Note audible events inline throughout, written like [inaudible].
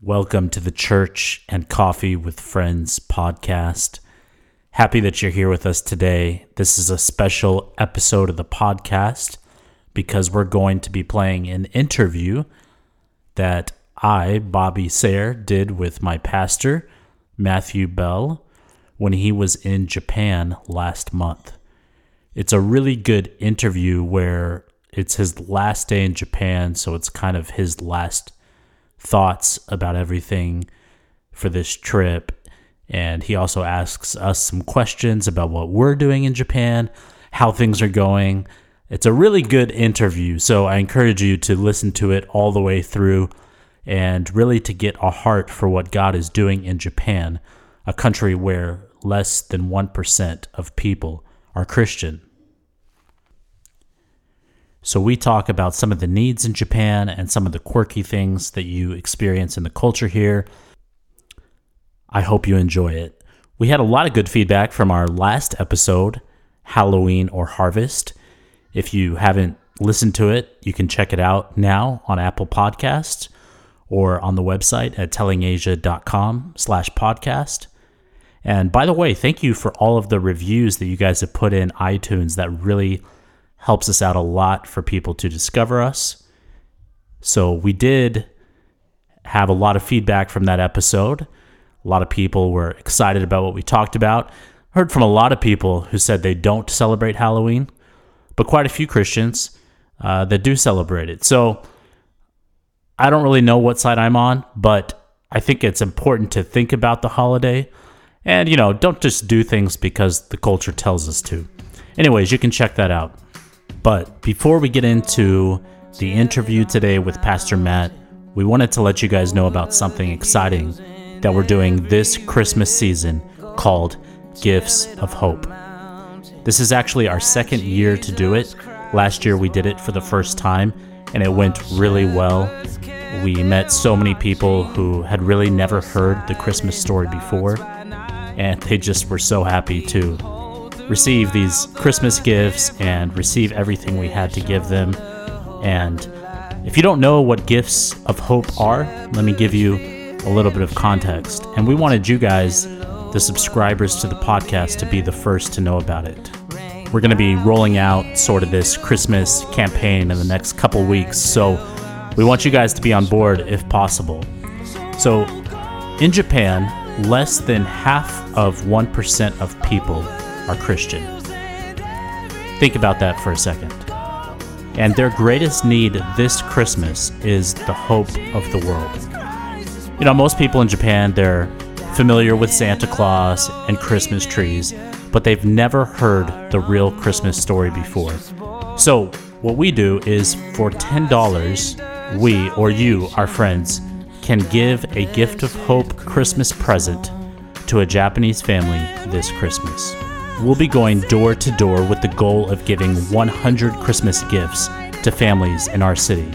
Welcome to the Church and Coffee with Friends podcast. Happy that you're here with us today. This is a special episode of the podcast because we're going to be playing an interview that I, Bobby Sayre, did with my pastor, Matthew Bell, when he was in Japan last month. It's a really good interview where it's his last day in Japan, so it's kind of his last thoughts about everything for this trip. And he also asks us some questions about what we're doing in Japan, how things are going. It's a really good interview. So I encourage you to listen to it all the way through and really to get a heart for what God is doing in Japan, a country where less than 1% of people are Christian. So, we talk about some of the needs in Japan and some of the quirky things that you experience in the culture here. I hope you enjoy it. We had a lot of good feedback from our last episode, Halloween or Harvest. If you haven't listened to it, you can check it out now on Apple Podcasts or on the website at tellingasia.com slash podcast. And by the way, thank you for all of the reviews that you guys have put in iTunes. That really helps us out a lot for people to discover us. So we did have a lot of feedback from that episode. A lot of people were excited about what we talked about. Heard from a lot of people who said they don't celebrate Halloween, but quite a few Christians uh, that do celebrate it. So I don't really know what side I'm on, but I think it's important to think about the holiday and, you know, don't just do things because the culture tells us to. Anyways, you can check that out. But before we get into the interview today with Pastor Matt, we wanted to let you guys know about something exciting that we're doing this Christmas season called Gifts of Hope. This is actually our second year to do it. Last year we did it for the first time and it went really well. We met so many people who had really never heard the Christmas story before, and they just were so happy to receive these Christmas gifts and receive everything we had to give them. And if you don't know what gifts of hope are, let me give you a little bit of context. And we wanted you guys, the subscribers to the podcast, to be the first to know about it. We're going to be rolling out sort of this Christmas campaign in the next couple weeks. So we want you guys to be on board if possible. So in Japan, less than half of 1% of people are Christian. Think about that for a second. And their greatest need this Christmas is the hope of the world. You know, most people in Japan, they're familiar with Santa Claus and Christmas trees, but they've never heard the real Christmas story before. So, what we do is for $10, we or you, our friends, can give a gift of hope Christmas present to a Japanese family this Christmas we'll be going door to door with the goal of giving 100 Christmas gifts to families in our city.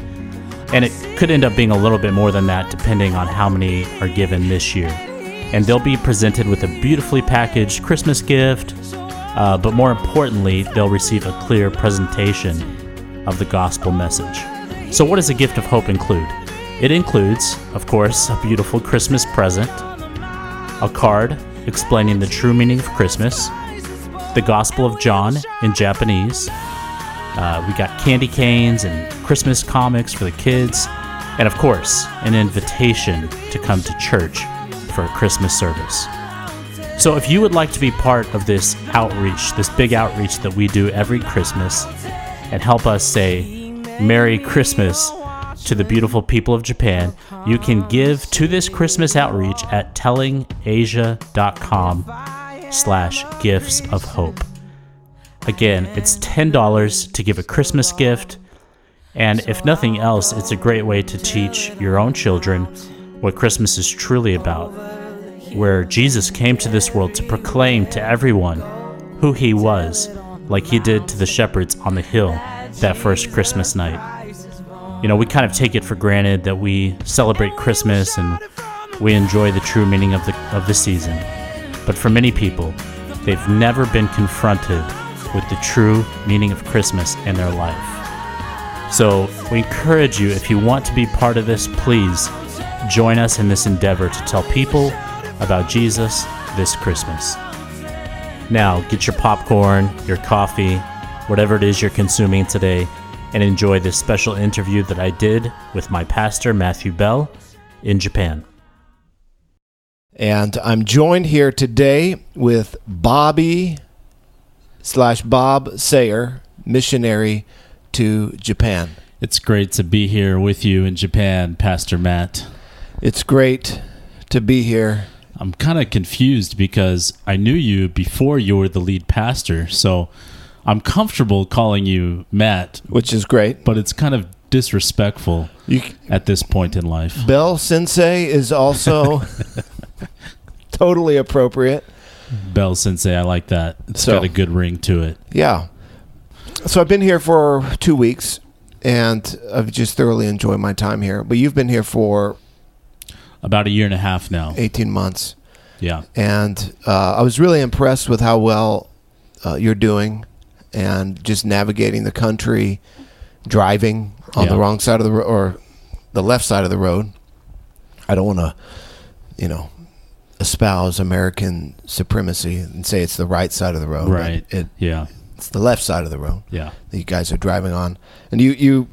And it could end up being a little bit more than that depending on how many are given this year. And they'll be presented with a beautifully packaged Christmas gift, uh, but more importantly, they'll receive a clear presentation of the gospel message. So, what does a gift of hope include? It includes, of course, a beautiful Christmas present, a card explaining the true meaning of Christmas, the Gospel of John in Japanese. Uh, we got candy canes and Christmas comics for the kids. And of course, an invitation to come to church for a Christmas service. So, if you would like to be part of this outreach, this big outreach that we do every Christmas, and help us say Merry Christmas to the beautiful people of Japan, you can give to this Christmas outreach at tellingasia.com slash gifts of hope. Again, it's $10 to give a Christmas gift, and if nothing else, it's a great way to teach your own children what Christmas is truly about, where Jesus came to this world to proclaim to everyone who he was, like he did to the shepherds on the hill that first Christmas night. You know, we kind of take it for granted that we celebrate Christmas and we enjoy the true meaning of the of the season. But for many people, they've never been confronted with the true meaning of Christmas in their life. So we encourage you, if you want to be part of this, please Join us in this endeavor to tell people about Jesus this Christmas. Now, get your popcorn, your coffee, whatever it is you're consuming today, and enjoy this special interview that I did with my pastor, Matthew Bell, in Japan. And I'm joined here today with Bobby slash Bob Sayre, missionary to Japan. It's great to be here with you in Japan, Pastor Matt. It's great to be here. I'm kind of confused because I knew you before you were the lead pastor. So I'm comfortable calling you Matt, which is great, but it's kind of disrespectful you, at this point in life. Bell Sensei is also [laughs] [laughs] totally appropriate. Bell Sensei, I like that. It's so, got a good ring to it. Yeah. So I've been here for two weeks, and I've just thoroughly enjoyed my time here. But you've been here for about a year and a half now, eighteen months. Yeah, and uh, I was really impressed with how well uh, you're doing, and just navigating the country, driving on yeah. the wrong side of the road or the left side of the road. I don't want to, you know, espouse American supremacy and say it's the right side of the road. Right. It, yeah. It's the left side of the road. Yeah. That you guys are driving on, and you you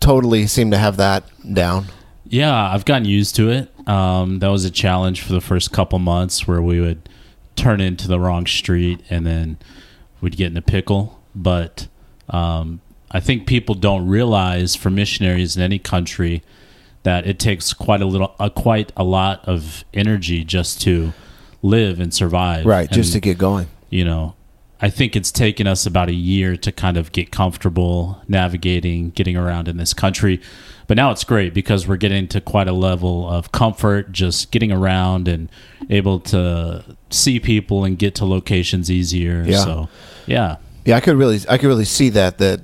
totally seem to have that down. Yeah, I've gotten used to it. Um, that was a challenge for the first couple months where we would turn into the wrong street and then we'd get in a pickle. But um, I think people don't realize for missionaries in any country that it takes quite a little, uh, quite a lot of energy just to live and survive. Right, and, just to get going. You know, I think it's taken us about a year to kind of get comfortable navigating, getting around in this country. But now it's great because we're getting to quite a level of comfort, just getting around and able to see people and get to locations easier. Yeah. So, yeah. Yeah, I could really, I could really see that. That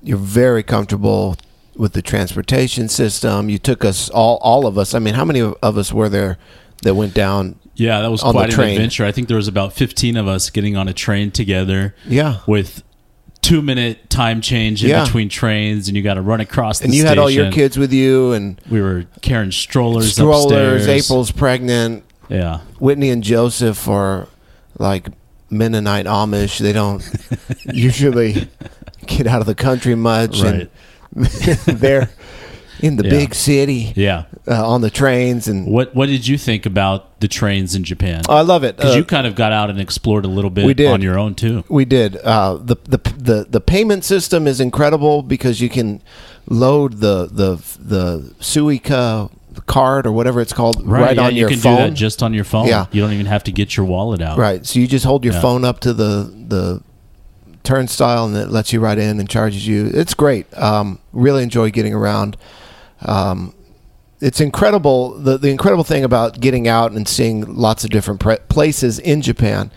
you're very comfortable with the transportation system. You took us all, all of us. I mean, how many of us were there that went down yeah, that was quite an adventure. I think there was about 15 of us getting on a train together. Yeah. With two minute time change in yeah. between trains, and you got to run across. and you station. had all your kids with you, and we were carrying strollers. Strollers. Upstairs. April's pregnant. Yeah. Whitney and Joseph are like Mennonite Amish. They don't [laughs] usually get out of the country much, right. and [laughs] they're in the yeah. big city. Yeah, uh, on the trains and what what did you think about the trains in Japan? Oh, I love it because uh, you kind of got out and explored a little bit we did. on your own too. We did. Uh, the the the the payment system is incredible because you can load the the the Suica card or whatever it's called right, right yeah, on you your can phone. do that just on your phone. Yeah, you don't even have to get your wallet out. Right. So you just hold your yeah. phone up to the the turnstile and it lets you right in and charges you. It's great. Um, really enjoy getting around. Um, it's incredible. The, the incredible thing about getting out and seeing lots of different pre- places in Japan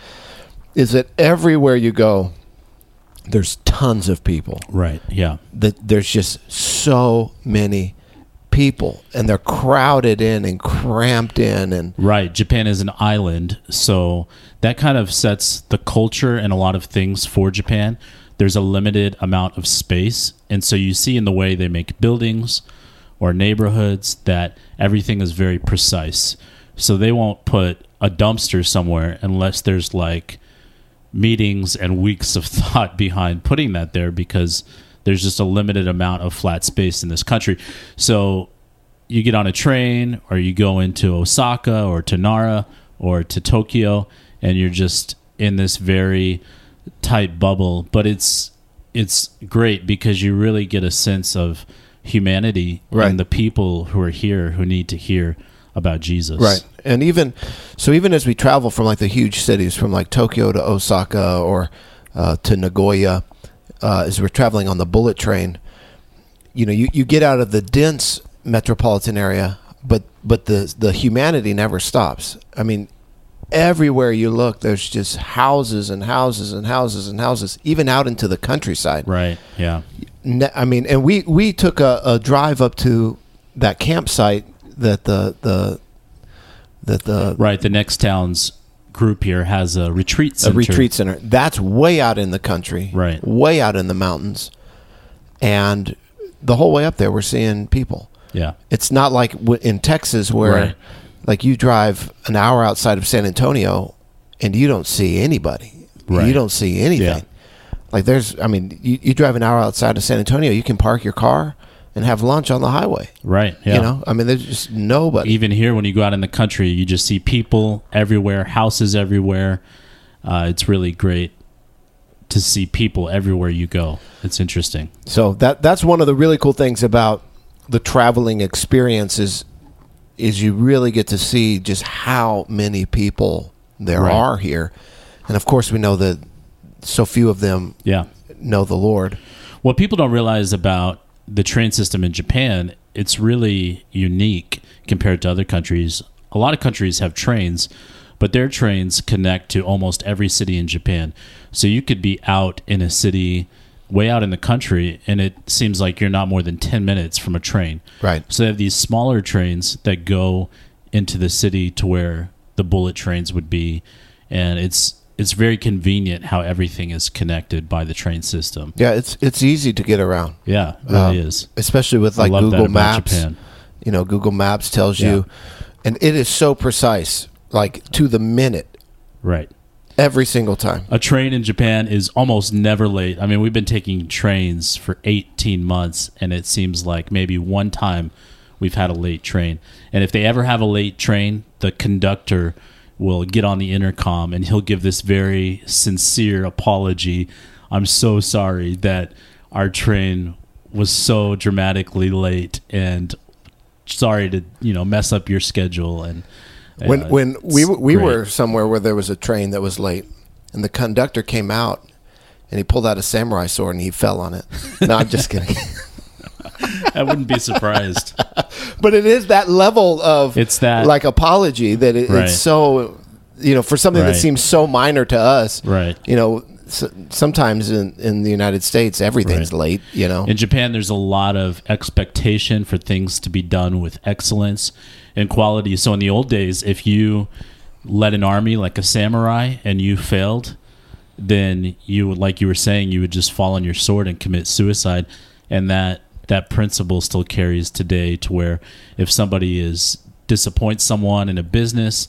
is that everywhere you go, there's tons of people. Right. Yeah. That there's just so many people and they're crowded in and cramped in and right japan is an island so that kind of sets the culture and a lot of things for japan there's a limited amount of space and so you see in the way they make buildings or neighborhoods that everything is very precise. So they won't put a dumpster somewhere unless there's like meetings and weeks of [laughs] thought behind putting that there because there's just a limited amount of flat space in this country. So you get on a train or you go into Osaka or to Nara or to Tokyo and you're just in this very tight bubble, but it's it's great because you really get a sense of humanity right. and the people who are here who need to hear about Jesus. Right. And even so even as we travel from like the huge cities from like Tokyo to Osaka or uh, to Nagoya uh, as we're traveling on the bullet train, you know, you, you get out of the dense metropolitan area, but but the the humanity never stops. I mean, everywhere you look, there's just houses and houses and houses and houses, even out into the countryside. Right. Yeah. I mean, and we we took a, a drive up to that campsite that the the that the right the next town's group here has a retreat center. A retreat center. That's way out in the country. Right. Way out in the mountains. And the whole way up there we're seeing people. Yeah. It's not like in Texas where, Right. like, you drive an hour outside of San Antonio and you don't see anybody. Right. You don't see anything. Yeah. Like, there's, I mean, you, you drive an hour outside of San Antonio, you can park your car and have lunch on the highway. Right. Yeah. You know, I mean, there's just nobody. Even here, when you go out in the country, you just see people everywhere, houses everywhere. Uh, it's really great to see people everywhere you go. It's interesting. So that that's one of the really cool things about the traveling experience is is you really get to see just how many people there Right. are here. And of course we know that so few of them Yeah. know the Lord. What people don't realize about the train system in Japan, it's really unique compared to other countries. A lot of countries have trains, but their trains connect to almost every city in Japan. So you could be out in a city way out in the country and it seems like you're not more than 10 minutes from a train. Right. So they have these smaller trains that go into the city to where the bullet trains would be and it's it's very convenient how everything is connected by the train system. Yeah, it's it's easy to get around. Yeah, it really Um, is. Especially with like Google Maps. Japan. You know, Google Maps tells Yeah. you and it is so precise, like to the minute Right. every single time. A train in Japan is almost never late. I mean, we've been taking trains for 18 months, and it seems like maybe one time we've had a late train. And if they ever have a late train, the conductor will get on the intercom and he'll give this very sincere apology. I'm so sorry that our train was so dramatically late and sorry to, you know, mess up your schedule and when uh, when we we great. were somewhere where there was a train that was late, and the conductor came out, and he pulled out a samurai sword and he fell on it. No, I'm just kidding. [laughs] I wouldn't be surprised. [laughs] but it is that level of It's that- like apology that it, Right. it's so you know for something Right. that seems so minor to us. Right. You know, s- sometimes in in the United States everything's Right. late. You know. In Japan, there's a lot of expectation for things to be done with excellence and quality. So in the old days, if you led an army like a samurai and you failed, then you would, like you were saying, you would just fall on your sword and commit suicide. And that that principle still carries today to where if somebody is disappoints someone in a business,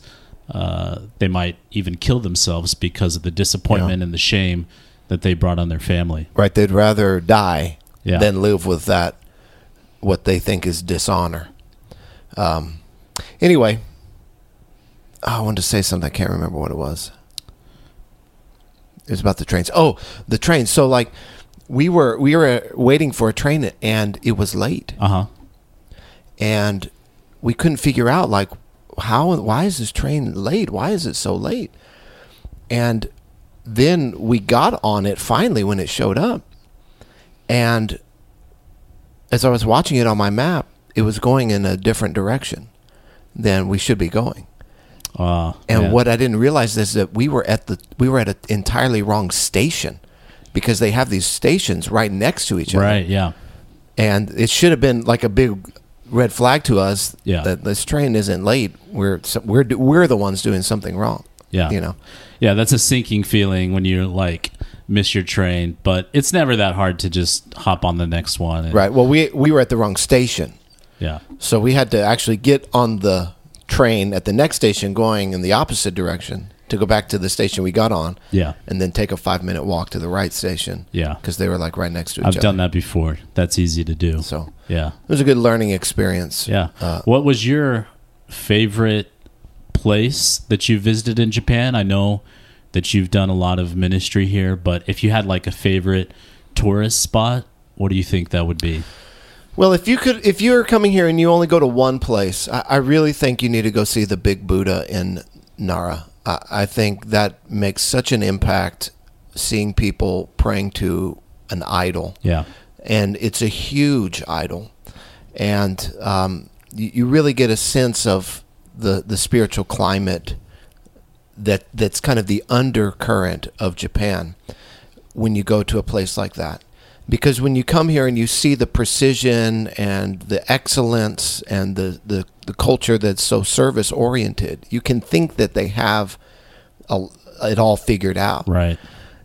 uh, they might even kill themselves because of the disappointment and the shame that they brought on their family. right. They'd rather die Yeah. than live with that what they think is dishonor. Um. Anyway, oh, I wanted to say something. I can't remember what it was. It was about the trains. Oh, the trains. So like, we were we were waiting for a train and it was late. Uh huh. and we couldn't figure out like how why is this train late why is it so late and then we got on it finally when it showed up and as i was watching it on my map it was going in a different direction than we should be going Uh, and yeah. what i didn't realize is that we were at the we were at an entirely wrong station because they have these stations right next to each other Right. Yeah. and it should have been like a big red flag to us Yeah. that this train isn't late. We're we're we're the ones doing something wrong. Yeah. you know. Yeah. That's a sinking feeling when you like miss your train, but it's never that hard to just hop on the next one. and- Right. Well, we we were at the wrong station, Yeah. so we had to actually get on the train at the next station, going in the opposite direction to go back to the station we got on, Yeah. and then take a five minute walk to the right station. Yeah. because they were like right next to each other. I've done that before. That's easy to do. So Yeah. it was a good learning experience. Yeah. Uh, what was your favorite place that you visited in Japan? I know that you've done a lot of ministry here, but if you had like a favorite tourist spot, what do you think that would be? Well, if you could, if you're coming here and you only go to one place, I, I really think you need to go see the Big Buddha in Nara. I, I think that makes such an impact seeing people praying to an idol, Yeah. and it's a huge idol, and um, you, you really get a sense of the the spiritual climate that that's kind of the undercurrent of Japan when you go to a place like that. Because when you come here and you see the precision and the excellence and the, the, the culture that's so service oriented, you can think that they have a, it all figured out. Right.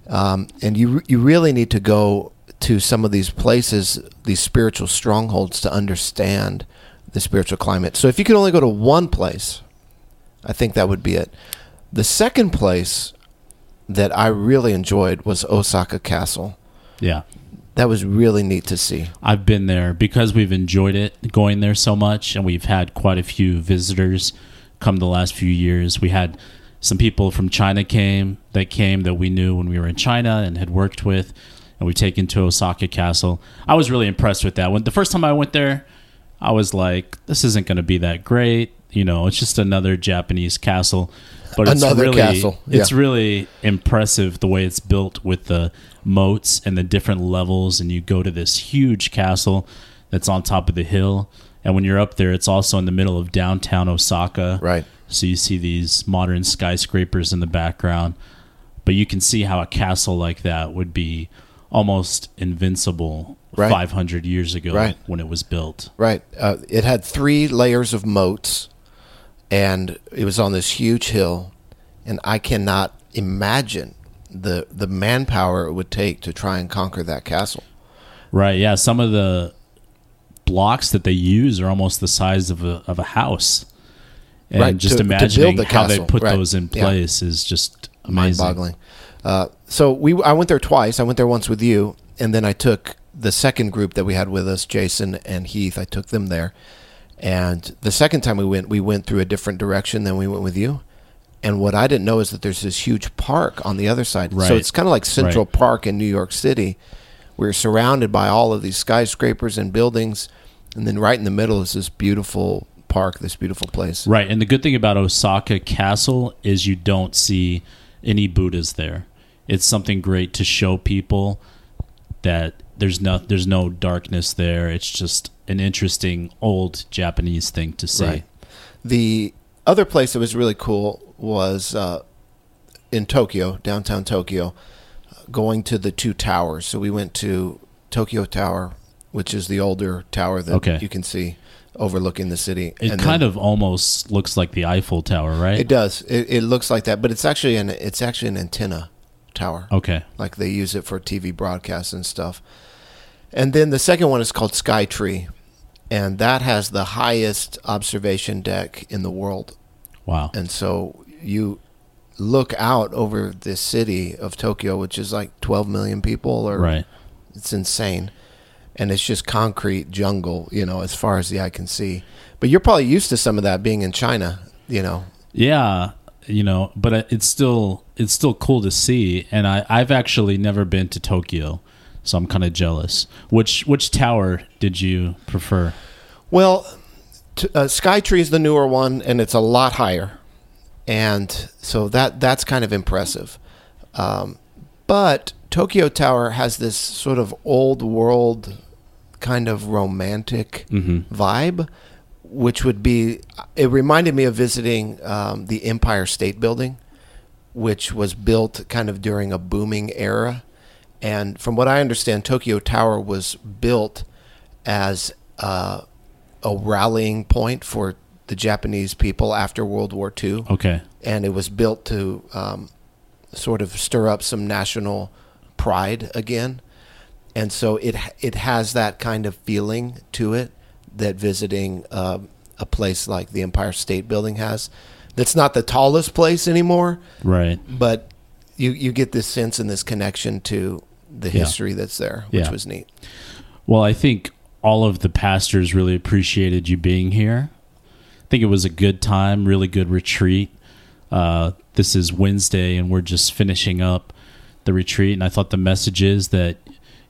Um, and you you really need to go to some of these places, these spiritual strongholds, to understand the spiritual climate. So if you could only go to one place, I think that would be it. The second place that I really enjoyed was Osaka Castle. Yeah. That was really neat to see. I've been there because we've enjoyed it going there so much, and we've had quite a few visitors come the last few years. We had some people from China came that came that we knew when we were in China and had worked with, and we taken to Osaka Castle. I was really impressed with that. When the first time I went there, I was like, "This isn't going to be that great." You know, it's just another Japanese castle, but it's Another really castle, it's really impressive the way it's built with the moats and the different levels and you go to this huge castle that's on top of the hill and when you're up there it's also in the middle of downtown Osaka Right. so you see these modern skyscrapers in the background but you can see how a castle like that would be almost invincible Right. 500 years ago Right. when it was built Right. Uh, it had three layers of moats, and it was on this huge hill, and I cannot imagine the the manpower it would take to try and conquer that castle. right yeah some of the blocks that they use are almost the size of a, of a house and Right, just to- to imagining the how they put right. those in Yeah. place is just amazing Mind-boggling. Uh, so we, I went there twice. I went there once with you, and then I took the second group that we had with us, Jason and Heath. I took them there, and the second time we went, we went through a different direction than we went with you. And what I didn't know is that there's this huge park on the other side. So it's kind of like Central Right. Park in New York City. We're surrounded by all of these skyscrapers and buildings, and then right in the middle is this beautiful park, this beautiful place. Right, and the good thing about Osaka Castle is you don't see any Buddhas there. It's something great to show people that there's no there's no darkness there. It's just an interesting old Japanese thing to see. Right. The other place that was really cool was uh, in Tokyo, downtown Tokyo, going to the two towers. So we went to Tokyo Tower, which is the older tower that Okay. you can see overlooking the city. It kind of almost looks like the Eiffel Tower, right? it does. It, it looks like that, but it's actually an it's actually an antenna tower. okay. Like they use it for TV broadcasts and stuff. And then the second one is called Skytree, and that has the highest observation deck in the world. Wow. And so you look out over this city of Tokyo, which is like 12 million people, or Right. it's insane. And it's just concrete jungle, you know, as far as the eye can see. But you're probably used to some of that being in China, you know. Yeah, you know, but it's still it's still cool to see and I I've actually never been to Tokyo. So I'm kind of jealous. Which which tower did you prefer? Well, t- uh, Skytree is the newer one, and it's a lot higher, and so that that's kind of impressive. Um, but Tokyo Tower has this sort of old world, kind of romantic vibe, which would be. It reminded me of visiting um, the Empire State Building, which was built kind of during a booming era. And from what I understand, Tokyo Tower was built as uh, a rallying point for the Japanese people after World War II. Okay. And it was built to um, sort of stir up some national pride again. And so it it has that kind of feeling to it that visiting um, a place like the Empire State Building has. That's not the tallest place anymore, Right. but you you get this sense and this connection to the Yeah. history that's there, which Yeah. was neat. Well, I think all of the pastors really appreciated you being here. I think it was a good time, really good retreat. Uh, this is Wednesday, and we're just finishing up the retreat. And I thought the messages that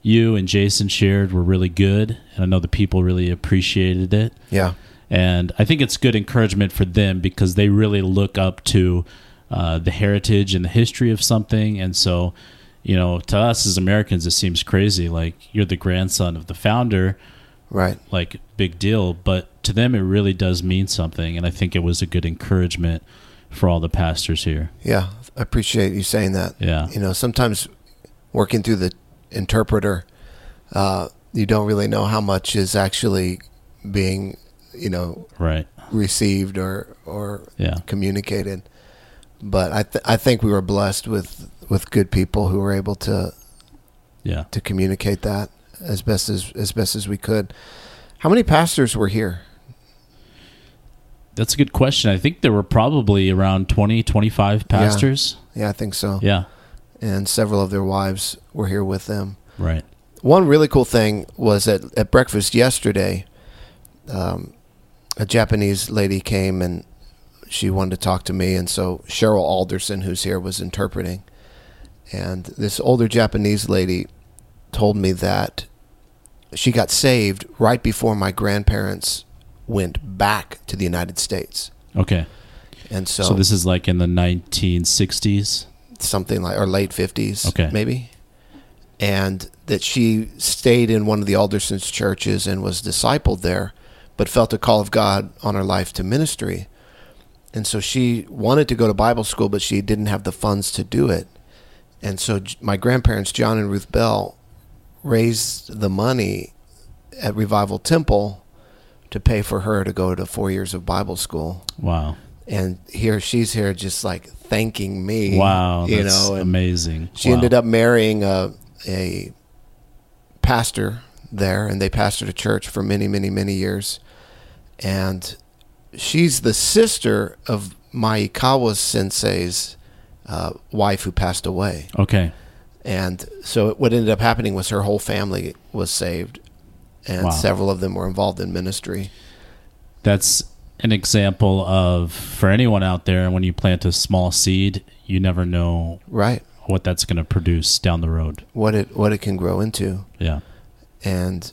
you and Jason shared were really good, and I know the people really appreciated it. Yeah. And I think it's good encouragement for them because they really look up to uh, the heritage and the history of something. And so, you know, to us as Americans, it seems crazy. Like you're the grandson of the founder, Right. like big deal. But to them, it really does mean something. And I think it was a good encouragement for all the pastors here. Yeah, I appreciate you saying that. Yeah. You know, sometimes working through the interpreter, uh, you don't really know how much is actually being, you know, Right. received or or Yeah. communicated. But I th- I think we were blessed with with good people who were able to Yeah. to communicate that as best as as best as we could. How many pastors were here? That's a good question. I think there were probably around 20, 25 pastors. Yeah, I think so. Yeah. And several of their wives were here with them. Right. One really cool thing was that at breakfast yesterday, um, a Japanese lady came and she wanted to talk to me, and so Cheryl Alderson, who's here, was interpreting. And this older Japanese lady told me that she got saved right before my grandparents went back to the United States. Okay. And so, So, this is like in the 1960s. something like or late 50s Okay. maybe and that she stayed in one of the aldersons churches and was discipled there but felt a call of god on her life to ministry and so she wanted to go to bible school but she didn't have the funds to do it and so my grandparents john and ruth bell raised the money at revival temple to pay for her to go to four years of bible school Wow. and here she's here just like thanking me Wow. you know amazing. she Wow. ended up marrying a, a pastor there and they pastored a church for many many many years and she's the sister of Maikawa sensei's uh, wife who passed away Okay. and so what ended up happening was her whole family was saved and Wow. several of them were involved in ministry That's an example of for anyone out there when you plant a small seed, you never know right what that's going to produce down the road. what it what it can grow into Yeah. and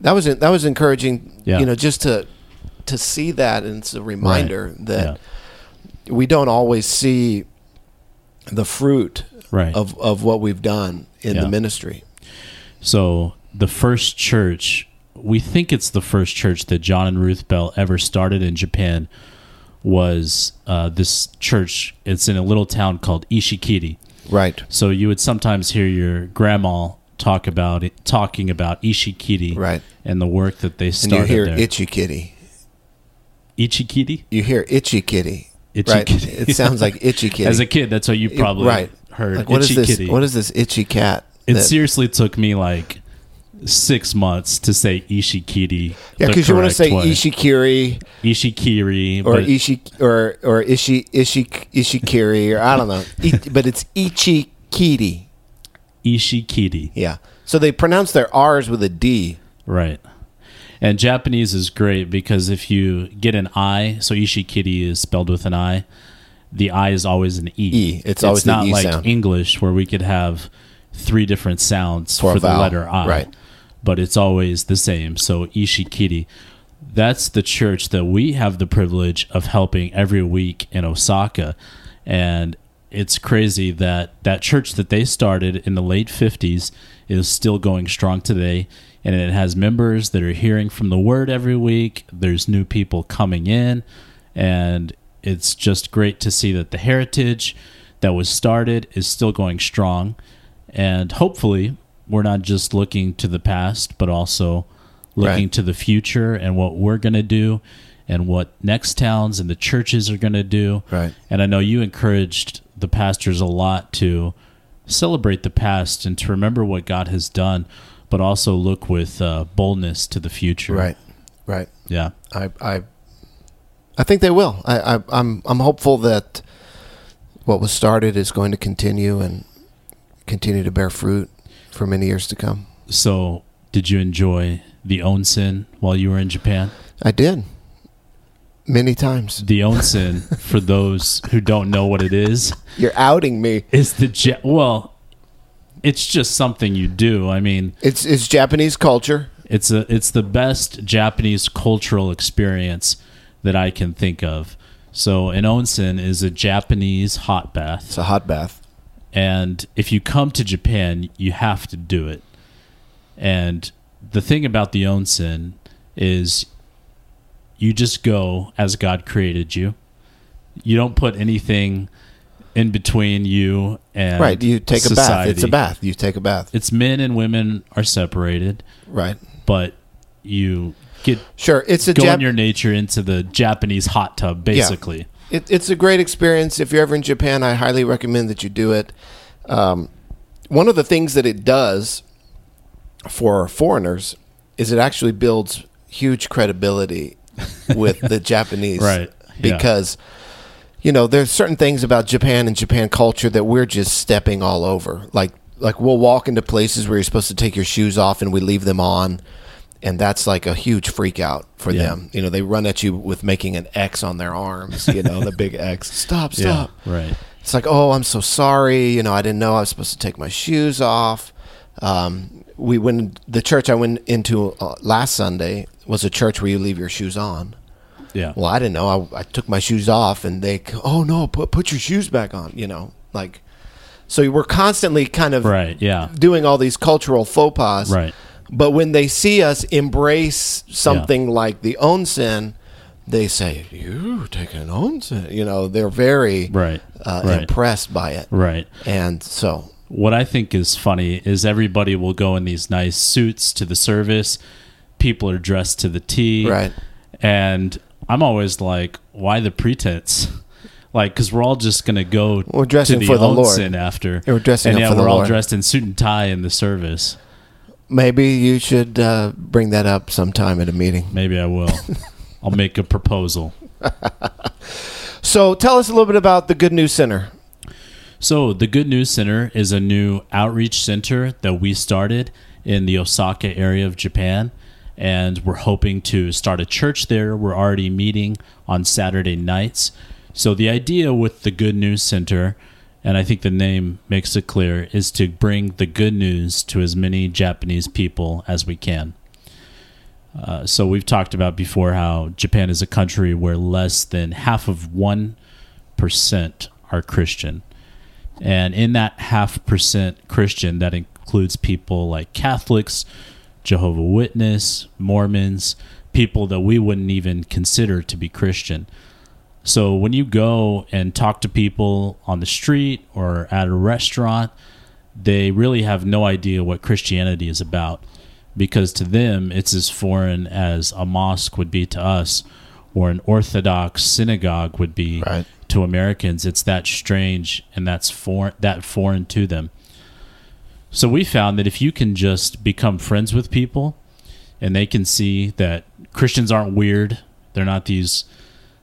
that was that was encouraging. Yeah. You know, just to to see that, and it's a reminder that yeah. we don't always see the fruit Right. of of what we've done in Yeah. the ministry. So the first church, we think it's the first church that John and Ruth Bell ever started in Japan, was uh, this church. It's in a little town called Ishikiri. Right. So you would sometimes hear your grandma talk about it, talking about Ishikiri, Right. and the work that they And you started hear there. itchy kitty. Ichikiri, You hear itchy kitty. Itchy right. kitty. It sounds like itchy kitty. As a kid, that's what you It- probably right. heard. Like, what is Itchy this? kitty. What is this itchy cat? it that- seriously took me like six months to say Ishikiri. yeah, because you want to say way. ishikiri Ishikiri, or ishi or or ishi ishi ishikiri or I don't know, [laughs] but it's Ichikiri. Ishikiri. Yeah. So they pronounce their R's with a D. Right. And Japanese is great because if you get an I, so Ishikiri is spelled with an I, the I is always an E. E. It's always the not E like sound. English where we could have three different sounds For for, the letter I. Right. But it's always the same. So Ishikiri. That's the church that we have the privilege of helping every week in Osaka. And it's crazy that that church that they started in the late 50s is still going strong today and it has members that are hearing from the word every week there's new people coming in and it's just great to see that the heritage that was started is still going strong and hopefully we're not just looking to the past but also looking Right. to the future and what we're going to do and what next towns and the churches are going to do Right. and I know you encouraged the pastors a lot to celebrate the past and to remember what God has done, but also look with uh, boldness to the future. Right. Right. Yeah. I I I think they will. I, I I'm I'm hopeful that what was started is going to continue and continue to bear fruit for many years to come. So, did you enjoy the onsen while you were in Japan? I did. Many times. The onsen, for those who don't know what it is, You're outing me. is the ja- well, it's just something you do. I mean, It's it's Japanese culture. It's a it's the best Japanese cultural experience that I can think of. So an onsen is a Japanese hot bath, It's a hot bath. And if you come to Japan, you have to do it. And the thing about the onsen is you just go as God created you. You don't put anything in between you and right. You take a bath. It's a bath. You take a bath. It's men and women are separated, Right. but you get Sure. It's a go Jap- in your nature into the Japanese hot tub, basically. It, it's a great experience. If you're ever in Japan, I highly recommend that you do it. Um, one of the things that it does for foreigners is it actually builds huge credibility with the [laughs] Japanese, Right. Yeah. Because you know there's certain things about Japan and Japan culture that we're just stepping all over. Like like we'll walk into places where you're supposed to take your shoes off and we leave them on. And that's like a huge freak out for Yeah. them. You know, they run at you with making an X on their arms, you know, the big X. [laughs] Stop, Yeah. stop. Right. It's like, oh, I'm so sorry. You know, I didn't know I was supposed to take my shoes off. Um, we went. The church I went into uh, last Sunday was a church where you leave your shoes on. Yeah. Well, I didn't know. I, I took my shoes off, and they, oh no, put put your shoes back on. You know, like, so we're constantly kind of Right. Yeah. doing all these cultural faux pas. Right. But when they see us embrace something like the onsen, they say, "You take an onsen." You know, they're very Right. uh, Right. impressed by it. Right. And so, What I think is funny is everybody will go in these nice suits to the service. People are dressed to the T. right, And I'm always like, why the pretense? [laughs] Like, because we're all just going to go We're dressing to the for the Lord. after. Yeah, we're dressing and yeah, we're all Lord. dressed in suit and tie in the service. Maybe you should uh, bring that up sometime at a meeting. Maybe I will. [laughs] I'll make a proposal. [laughs] So, tell us a little bit about the Good News Center. So, the Good News Center is a new outreach center that we started in the Osaka area of Japan. And we're hoping to start a church there. We're already meeting on Saturday nights. So, the idea with the Good News Center, and I think the name makes it clear, is to bring the good news to as many Japanese people as we can. Uh, so, we've talked about before how Japan is a country where less than half of 1% are Christian. And in that half percent Christian, that includes people like Catholics, Jehovah Witness, Mormons, people that we wouldn't even consider to be Christian. So when you go and talk to people on the street or at a restaurant, they really have no idea what Christianity is about because to them it's as foreign as a mosque would be to us or an Orthodox synagogue would be Right. to Americans. It's that strange and that's foreign that foreign to them. So we found that if you can just become friends with people and they can see that Christians aren't weird, they're not these,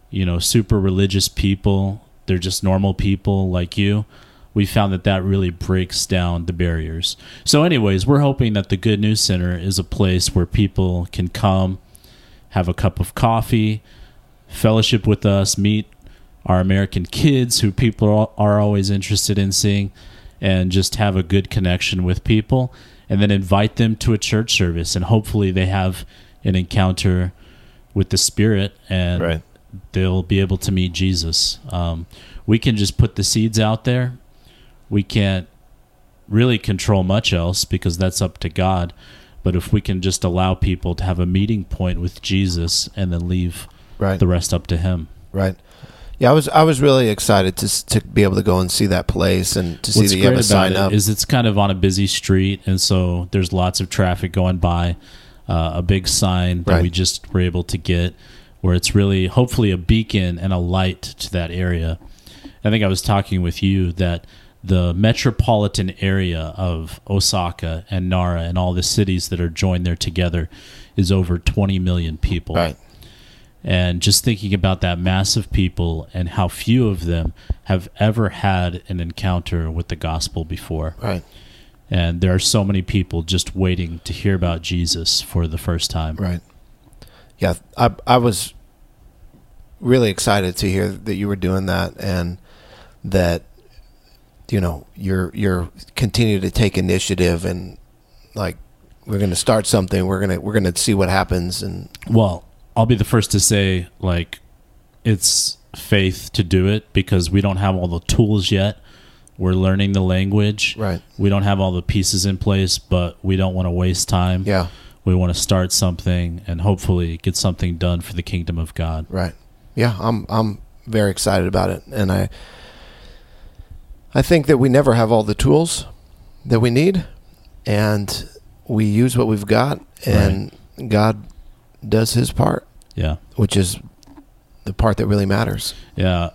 you know, super religious people, they're just normal people like you. We found that that really breaks down the barriers. So, anyways, we're hoping that the Good News Center is a place where people can come, have a cup of coffee, fellowship with us, meet our American kids who people are always interested in seeing, and just have a good connection with people, and then invite them to a church service, and hopefully they have an encounter with the Spirit, and Right. They'll be able to meet Jesus. Um, we can just put the seeds out there. We can't really control much else because that's up to God. But if we can just allow people to have a meeting point with Jesus and then leave Right. the rest up to Him. Right. Yeah, I was I was really excited to to be able to go and see that place and to see What's that you have great a about sign it up. is it's kind of on a busy street, and so there's lots of traffic going by. Uh, a big sign that Right. we just were able to get, where it's really hopefully a beacon and a light to that area. I think I was talking with you that the metropolitan area of Osaka and Nara and all the cities that are joined there together is over 20 million people. right. And just thinking about that mass of people and how few of them have ever had an encounter with the gospel before. Right. And there are so many people just waiting to hear about Jesus for the first time. Right. Yeah, I I was really excited to hear that you were doing that and that you know you're you're continue to take initiative and like we're going to start something we're going to we're going to see what happens and Well, I'll be the first to say, like, it's faith to do it because we don't have all the tools yet. We're learning the language. right We don't have all the pieces in place, but we don't want to waste time. yeah We want to start something and hopefully get something done for the kingdom of God. Right. Yeah, I'm I'm very excited about it, and I I think that we never have all the tools that we need, and we use what we've got, and God does His part, Yeah. which is the part that really matters. Yeah.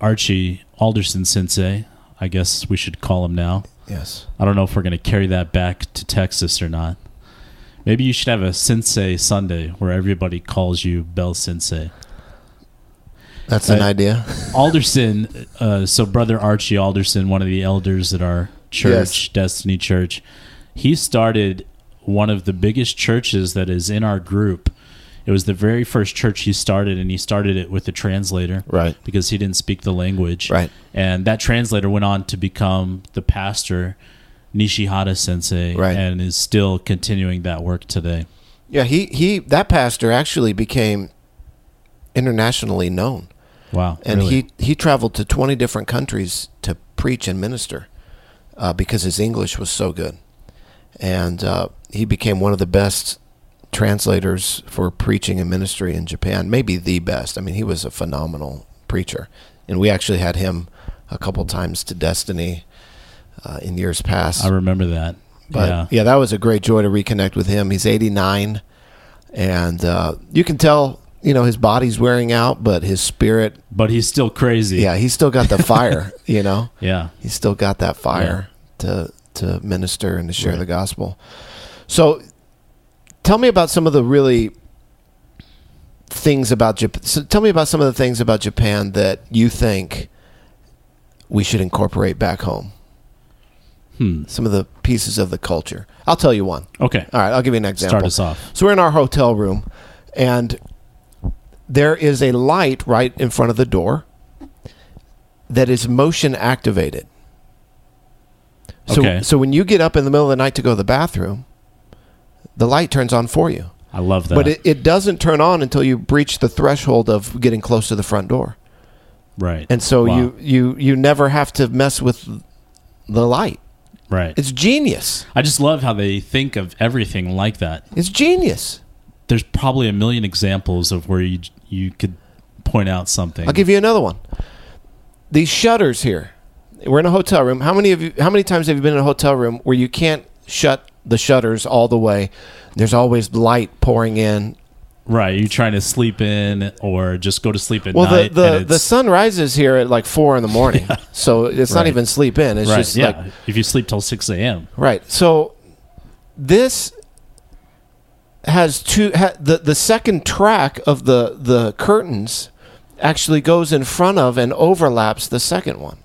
Archie Alderson Sensei, I guess we should call him now. Yes. I don't know if we're going to carry that back to Texas or not. Maybe you should have a Sensei Sunday where everybody calls you Bell Sensei. That's an Uh, idea. [laughs] Alderson, uh, so brother Archie Alderson, one of the elders at our church, Yes. Destiny Church, he started one of the biggest churches that is in our group. It was the very first church he started, and he started it with a translator Right. because he didn't speak the language. Right. And that translator went on to become the pastor, Nishihara Sensei, Right. and is still continuing that work today. Yeah, he he that pastor actually became internationally known. Wow. and really? he he traveled to 20 different countries to preach and minister uh, because his English was so good, and uh, he became one of the best translators for preaching and ministry in Japan, maybe the best. I mean, he was a phenomenal preacher, and we actually had him a couple times to Destiny uh, in years past. I remember that. But yeah. yeah. that was a great joy to reconnect with him. He's 89, and uh, you can tell, you know, his body's wearing out, but his spirit, But he's still crazy. yeah, he's still got the [laughs] fire. you know, Yeah. he's still got that fire to to minister and to share Right. the gospel. So, tell me about some of the really things about Japan. So tell me about some of the things about Japan that you think we should incorporate back home. Hmm. Some of the pieces of the culture. I'll tell you one. Okay. All right, I'll give you an example. Start us off. So we're in our hotel room, and there is a light right in front of the door that is motion activated. So, Okay. so when you get up in the middle of the night to go to the bathroom, the light turns on for you. I love that. But it, it doesn't turn on until you breach the threshold of getting close to the front door. right. And so Wow. you, you, you never have to mess with the light. Right. It's genius. I just love how they think of everything like that. It's genius. There's probably a million examples of where you you could point out something. I'll give you another one. These shutters here. We're in a hotel room. How many of you? How many times have you been in a hotel room where you can't shut the shutters all the way? There's always light pouring in. Right. You trying to sleep in or just go to sleep at Well, the night. the, and the sun rises here at like four in the morning, [laughs] so it's not even sleep in. It's right. just yeah. like if you sleep till six a.m. right. So this has two. Ha, the the second track of the the curtains actually goes in front of and overlaps the second one.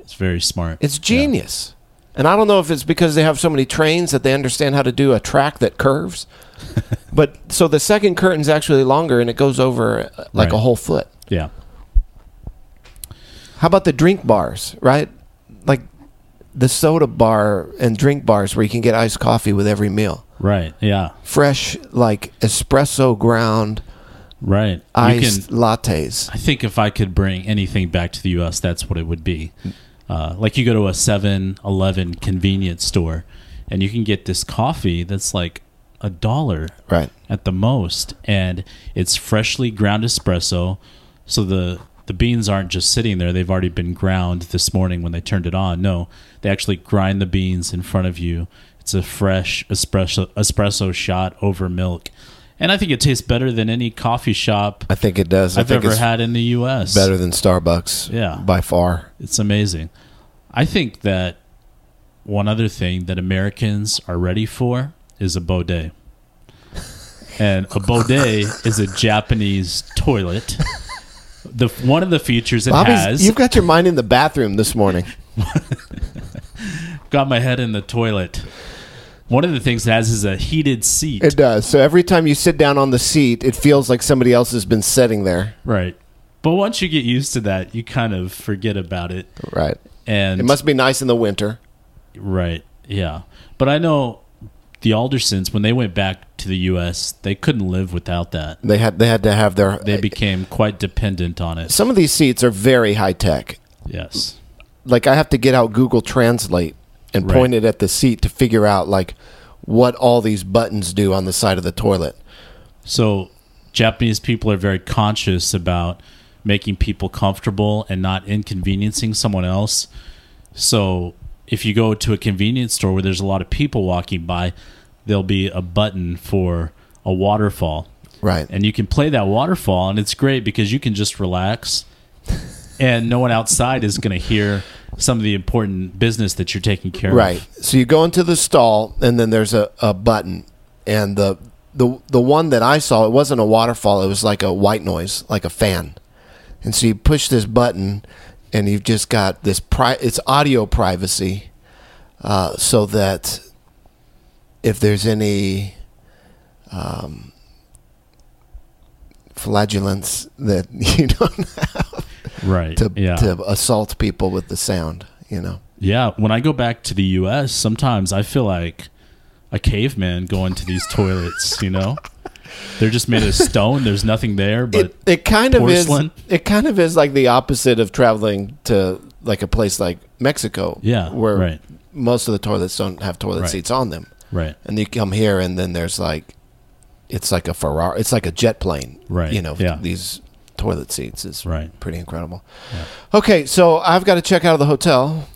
It's very smart. It's genius. And I don't know if it's because they have so many trains that they understand how to do a track that curves. [laughs] but so the second curtain's actually longer and it goes over uh, like a whole foot. Yeah. How about the drink bars, right? Like the soda bar and drink bars where you can get iced coffee with every meal. Right. Yeah. Fresh, like espresso ground Right. You iced can. lattes. I think if I could bring anything back to the U.S., that's what it would be. Uh, like you go to a 7-Eleven convenience store, and you can get this coffee that's like a dollar Right. at the most, and it's freshly ground espresso. So the the beans aren't just sitting there; they've already been ground this morning when they turned it on. No, they actually grind the beans in front of you. It's a fresh espresso espresso shot over milk, and I think it tastes better than any coffee shop I think it does. I I've think ever it's had in the U.S. better than Starbucks. Yeah. By far. It's amazing. I think that one other thing that Americans are ready for is a bidet. [laughs] And a bidet is a Japanese toilet. The one of the features it Bobby's, has you've got your mind in the bathroom this morning. [laughs] got my head in the toilet. One of the things it has is a heated seat. It does. So every time you sit down on the seat, it feels like somebody else has been sitting there. right. But once you get used to that, you kind of forget about it. Right. And It must be nice in the winter. Right. Yeah. But I know the Aldersons when they went back to the U.S., they couldn't live without that. They had they had to have their. They became quite dependent on it. some of these seats are very high tech. Yes. Like I have to get out Google Translate and Right. point it at the seat to figure out like what all these buttons do on the side of the toilet. So Japanese people are very conscious about making people comfortable and not inconveniencing someone else. So if you go to a convenience store where there's a lot of people walking by, there'll be a button for a waterfall. Right. and you can play that waterfall and it's great because you can just relax and no one outside is going to hear some of the important business that you're taking care Right. of. Right. So you go into the stall, and then there's a, a button, and the the the one that I saw, it wasn't a waterfall. It was like a white noise, like a fan. And so you push this button, and you've just got this. Pri- it's audio privacy, uh, so that if there's any um, flagellants that [laughs] you don't have Right. to yeah. to assault people with the sound, you know. Yeah, when I go back to the U.S., sometimes I feel like a caveman going to these toilets. You know, they're just made of stone. There's nothing there, but it, it kind of is it kind of is like the opposite of traveling to like a place like Mexico Yeah, where right. most of the toilets don't have toilet Right. seats on them right, and you come here and then there's like it's like a Ferrari it's like a jet plane Right, you know yeah. these toilet seats is right. pretty incredible okay so I've got to check out of the hotel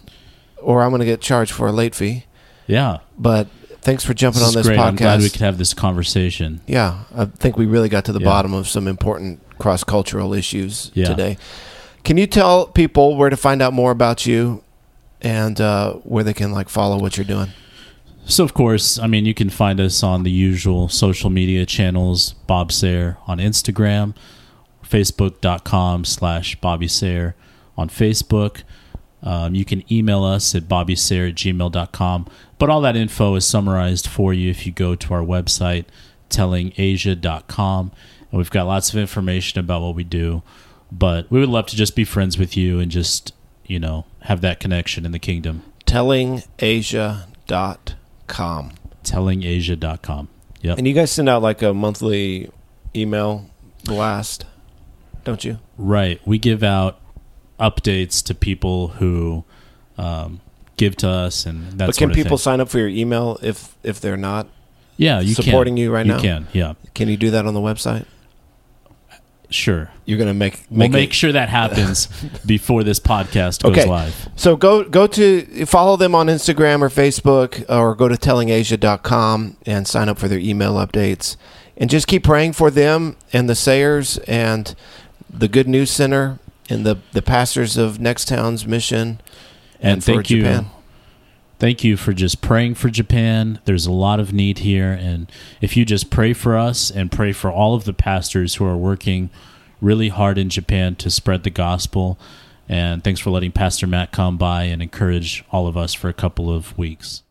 or I'm going to get charged for a late fee Yeah, but thanks for jumping this on is this great. I'm glad we could have this conversation. Yeah, I think we really got to the Yeah. bottom of some important cross cultural issues Yeah. today. Can you tell people where to find out more about you and uh, where they can like follow what you're doing? So, of course, I mean, you can find us on the usual social media channels Bob Sayre on Instagram, facebook.com slash Bobby Sayre on Facebook. Um, you can email us at bobbysayre at gmail.com. But all that info is summarized for you if you go to our website, tellingasia.com. And we've got lots of information about what we do. But we would love to just be friends with you and just, you know, have that connection in the kingdom. Tellingasia.com. Tellingasia.com. Yep. And you guys send out like a monthly email blast, don't you? Right. We give out updates to people who um, give to us, and that but can people sign up for your email if if they're not? yeah, you supporting can. you right you now? can. Yeah, Can you do that on the website? sure. You're going to make We'll make, make it- sure that happens [laughs] before this podcast goes Okay. live. So go go to follow them on Instagram or Facebook or go to tellingasia.com and sign up for their email updates and just keep praying for them and the Sayres and the Good News Center and the the pastors of Next Town's mission And, for thank you. Japan. Thank you for just praying for Japan. There's a lot of need here. And if you just pray for us and pray for all of the pastors who are working really hard in Japan to spread the gospel. And thanks for letting Pastor Matt come by and encourage all of us for a couple of weeks.